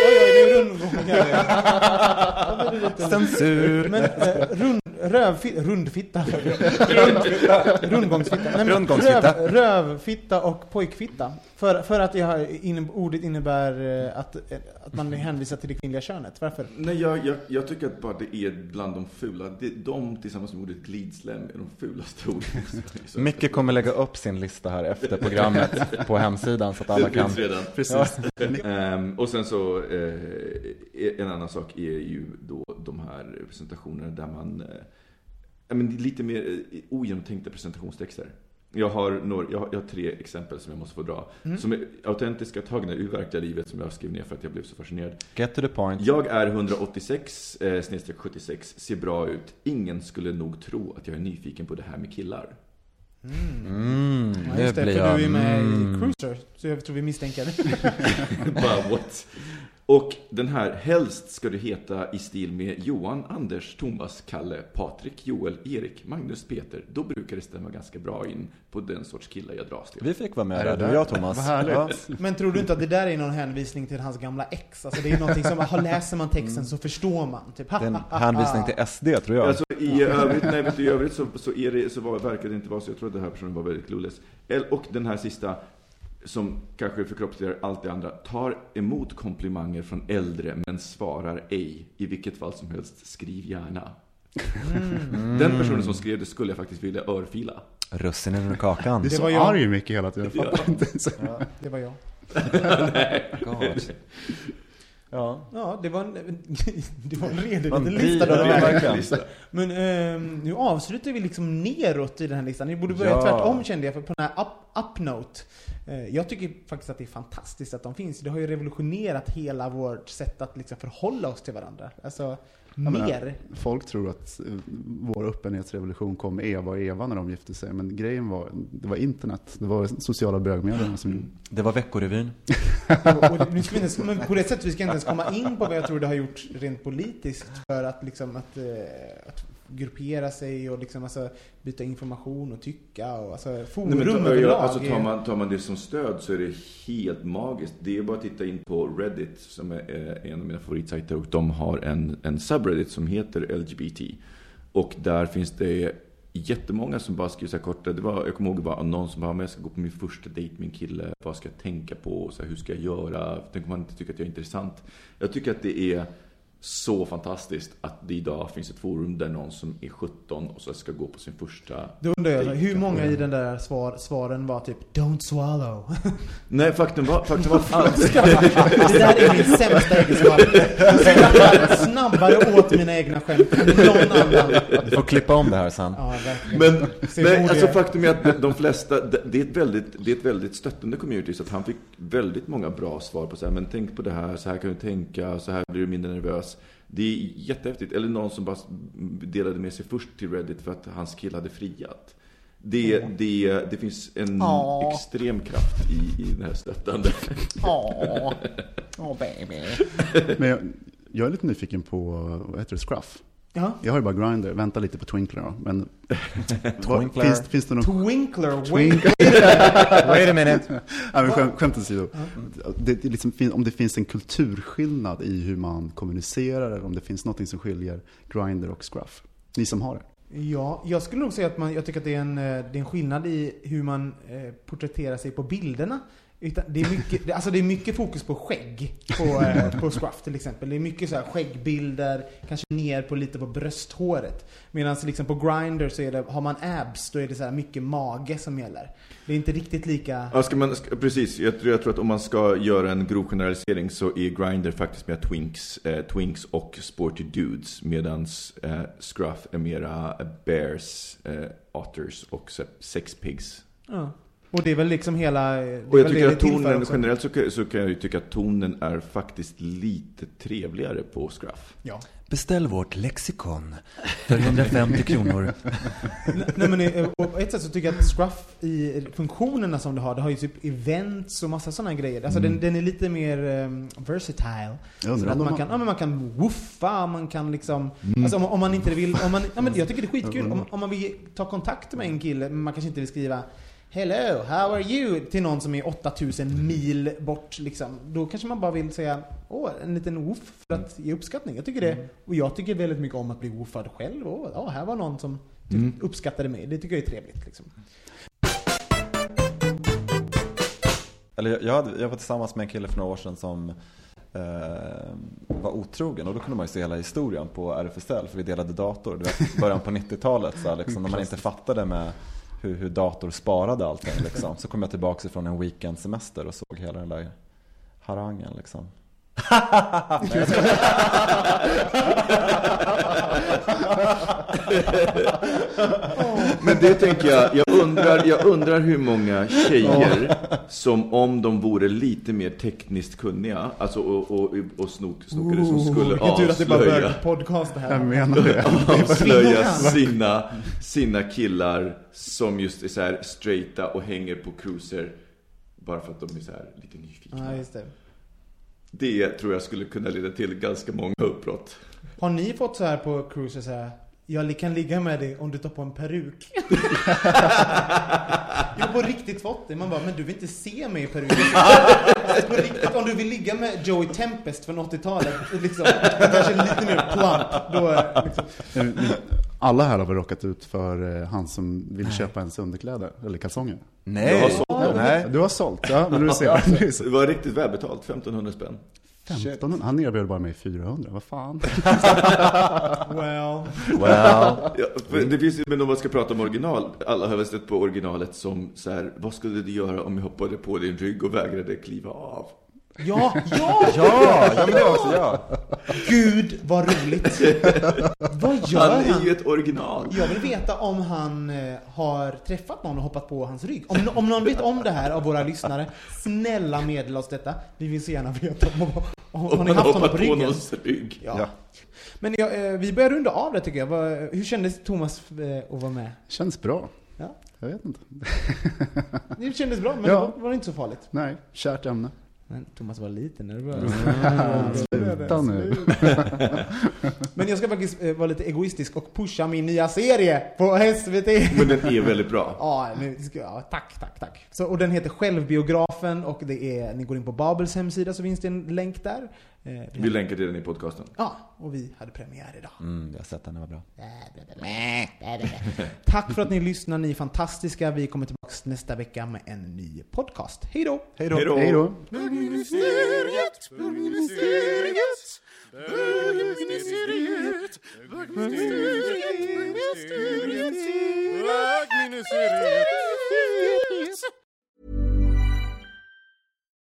Oj, oj, nu är rundgång här. Censur! Men eh, rund, rövfitta, rundfitta. Rundfitta. Rundgångsfitta. Nej, Rundgångsfitta. Röv, rövfitta och pojkfitta. För, för att har, in, ordet innebär eh, att, eh, att man hänvisar till det kvinnliga könet. Varför? Nej, jag, jag, jag tycker att bara det är bland de fula. Det, de tillsammans med ordet glidslem är de fulaste orden. Micke kommer lägga upp sin lista här efter programmet på hemsidan så att alla kan... redan. Precis. Ehm, och sen så, eh, en annan sak är ju då de här presentationerna där man, ja, men lite mer eh, ogenomtänkta presentationstexter. Jag har, några, jag, har, jag har tre exempel som jag måste få dra. Mm. Som är autentiska, tagna ur verkliga livet som jag skrev ner för att jag blev så fascinerad. Get to the point. Jag är 186, eh, snedstreck 76, ser bra ut. Ingen skulle nog tro att jag är nyfiken på det här med killar. Mm, Ja, det just det, blir för jag. du är med Mm. i Cruiser. Så jag tror vi misstänker. Bara what? Och den här, helst ska det heta i stil med Johan, Anders, Thomas, Kalle, Patrik, Joel, Erik, Magnus, Peter. Då brukar det stämma ganska bra in på den sorts killar jag dras till. Vi fick vara med Är där, det du och jag Thomas. Vad härligt. Ja. Men tror du inte att det där är någon hänvisning till hans gamla ex? Alltså det är någonting som, läser man texten så förstår man. Typ, Det är en hänvisning till SD tror jag. Alltså i övrigt, nej, vet du, i övrigt så, så, är det, så var, verkar det inte vara så. Jag tror att den här personen var väldigt clueless. El- Och den här sista, som kanske förkroppsligar allt det andra. Tar emot komplimanger från äldre men svarar ej. I vilket fall som helst, skriv gärna. Den personen som skrev det skulle jag faktiskt vilja örfila. Russinen ur kakan. Det Det var jag. arg mycket hela tiden. Jag fattar inte. Så- Det var jag. God. Ja. Ja, det var en, det var en redig liten en lista. Då. ja, verkligen. Men ehm, nu avslutar vi liksom neråt i den här listan. Ni borde börja Ja. tvärtom kände jag, för på den här up, up note. Eh, jag tycker faktiskt att det är fantastiskt att de finns. Det har ju revolutionerat hela vårt sätt att liksom förhålla oss till varandra. Alltså, Jag menar, mer. Folk tror att eh, vår öppenhetsrevolution kom med Eva och Eva när de gifte sig. Men grejen var, det var internet. Det var sociala bögmedierna som Det var Veckorevyn. Och, och, nu ska vi inte, men på det sättet vi ska inte ens komma in på vad jag tror det har gjort rent politiskt för att, liksom, att, eh, att gruppera sig och liksom, alltså, byta information och tycka. Och, alltså, forum Nej, men, jag, alltså, tar, man, tar man det som stöd så är det helt magiskt. Det är bara att titta in på Reddit som är eh, en av mina favoritsajter och de har en, en subreddit som heter LGBT. Och där finns det jättemånga som bara skriver så här korta, det var, jag kommer ihåg bara någon som bara, men jag ska gå på min första dejt med en kille, vad ska jag tänka på, så här, hur ska jag göra, tänk om han inte tycker att jag är intressant. Jag tycker att det är så fantastiskt att det idag finns ett forum där någon som är 17 och så ska gå på sin första Då undrar jag, hur många i den där svar, svaren var typ Don't swallow. Nej, faktum var, faktum var det där är min sämsta egenskap. Jag skrattar snabbare åt mina egna skämt än någon annan. Du får klippa om det här sen. Ja, verkligen. Men, nej, alltså faktum är att de flesta, det är ett väldigt, det är ett väldigt stöttande community, så att han fick väldigt många bra svar på så här, men tänk på det här, så här kan du tänka, så här blir du mindre nervös. Det är jättehäftigt. Eller någon som bara delade med sig först till Reddit för att hans kille hade friat. Det, det, det finns en Åh. extrem kraft i, i det här stöttande. Åh, åh baby. Men jag, jag är lite nyfiken på, vad heter det, Scruff? Ja. Jag har ju bara Grindr, vänta lite på Twinkler då. Men Twinkler. finns, finns det någon... Twinkler, wait. Twinkler. Wait a minute. Ja, men skämt, skämt åsido. Det, det liksom, om det finns en kulturskillnad i hur man kommunicerar eller om det finns något som skiljer Grindr och Scruff. Ni som har det. Ja, jag skulle nog säga att man, jag tycker att det är en, eh, det är en skillnad i hur man eh, porträtterar sig på bilderna. Utan det, är mycket, alltså det är mycket fokus på skägg på, eh, på Scruff till exempel. Det är mycket så här skäggbilder, kanske ner på lite på brösthåret. Medan liksom på Grindr så är det, har man abs, då är det så här mycket mage som gäller. Det är inte riktigt lika... Ja, ska man, ska, precis, jag tror, jag tror att om man ska göra en grov generalisering så är Grindr faktiskt mer twinks, eh, twinks och sporty dudes. Medan eh, Scruff är mera bears, eh, otters och se- sex pigs. Ja. Och det är väl liksom hela... Och jag tycker det att tonen, generellt så, kan- så kan jag ju tycka att tonen är faktiskt lite trevligare på Scruff. Ja. Beställ vårt lexikon för 150 kronor. Nej men eh, och på ett sätt så tycker jag att Scruff i funktionerna som det har, det har ju typ events och massa sådana grejer. Alltså den, den är lite mer um, versatile. Så att man kan, ja, men man kan woofa, man kan liksom... Alltså om, om man inte vill... Om man, ja, men jag tycker det är skitkul. Om, om man vill ta kontakt med en kille, men man kanske inte vill skriva Hello, how are you? Till någon som är 8000 mil bort liksom. Då kanske man bara vill säga åh, en liten woof för att ge uppskattning. Jag tycker det. Och jag tycker väldigt mycket om att bli woofad själv. Åh, ja, här var någon som typ Mm. uppskattade mig. Det tycker jag är trevligt liksom. Eller jag, hade, jag var tillsammans med en kille för några år sedan som eh, var otrogen och då kunde man ju se hela historien på RFSL för vi delade dator. Du vet, början på 90-talet så här, liksom, när man inte fattade med hur, hur dator sparade allting. Liksom. Så kom jag tillbaka från en weekendsemester och såg hela den där harangen. Liksom. Men det tänker jag, jag undrar, jag undrar hur många tjejer som om de vore lite mer tekniskt kunniga, alltså och, och, och snok, snokare som skulle vilken tur att det bara avslöja, började podcast det här. Jag menar det. avslöja sina, sina killar som just är så här straighta och hänger på cruiser bara för att de är så här lite nyfikna. Ja, just det. Det tror jag skulle kunna leda till ganska många uppbrott. Har ni fått så här på cruiser så här jag kan ligga med dig om du tar på en peruk. jag har på riktigt fått det. Man bara, men du vill inte se mig i peruken. på riktigt, om du vill ligga med Joey Tempest från 80-talet, liksom, kanske lite mer plump, då liksom, Alla här har väl råkat ut för eh, han som vill köpa ens underkläder, eller kalsonger. Nej. Dem. Nej. Du har sålt, ja. Men du ser. Det var riktigt välbetalt, 1500 spänn. 1500, han erbjöd bara mig 400, vad fan. well. Well. Ja, det finns ju, men om man ska prata om original, alla har väl sett på originalet som så här, vad skulle du göra om jag hoppade på din rygg och vägrade kliva av? Ja, ja, Ja, ja men det också jag. Gud vad roligt. Vad gör Han han? är ju ett original. Jag vill veta om han eh, har träffat någon och hoppat på hans rygg. Om, om någon vet om det här av våra lyssnare, snälla meddela oss detta. Vi vill så gärna veta om, om, om, Om har ni haft honom hoppat på på ryggen. någons rygg. Ja. Ja. Men ja, eh, vi börjar runda av det tycker jag. Hur kändes Thomas eh, att vara med? Känns bra. Ja. Jag vet inte. Det kändes bra, men Ja. det var, var inte så farligt. Nej, kärt ämne. Men Thomas var lite nervös. Sluta nu. Men jag ska faktiskt eh, vara lite egoistisk och pusha min nya serie på SVT. Men den är väldigt bra. Ja, nu ska, ja, tack, tack, tack. Så, och den heter Självbiografen och det är, ni går in på Babels hemsida så finns det en länk där. Eh, vi länkar till den i podcasten. Ja, och vi hade premiär idag. Mm, jag har sett den, det var bra. Tack för att ni lyssnar, ni är fantastiska. Vi kommer tillbaka nästa vecka med en ny podcast. Hej då! Hej då. Hej då! Hej då. Bögministeriet, bögministeriet, bögministeriet, bögministeriet, bögministeriet, bögministeriet.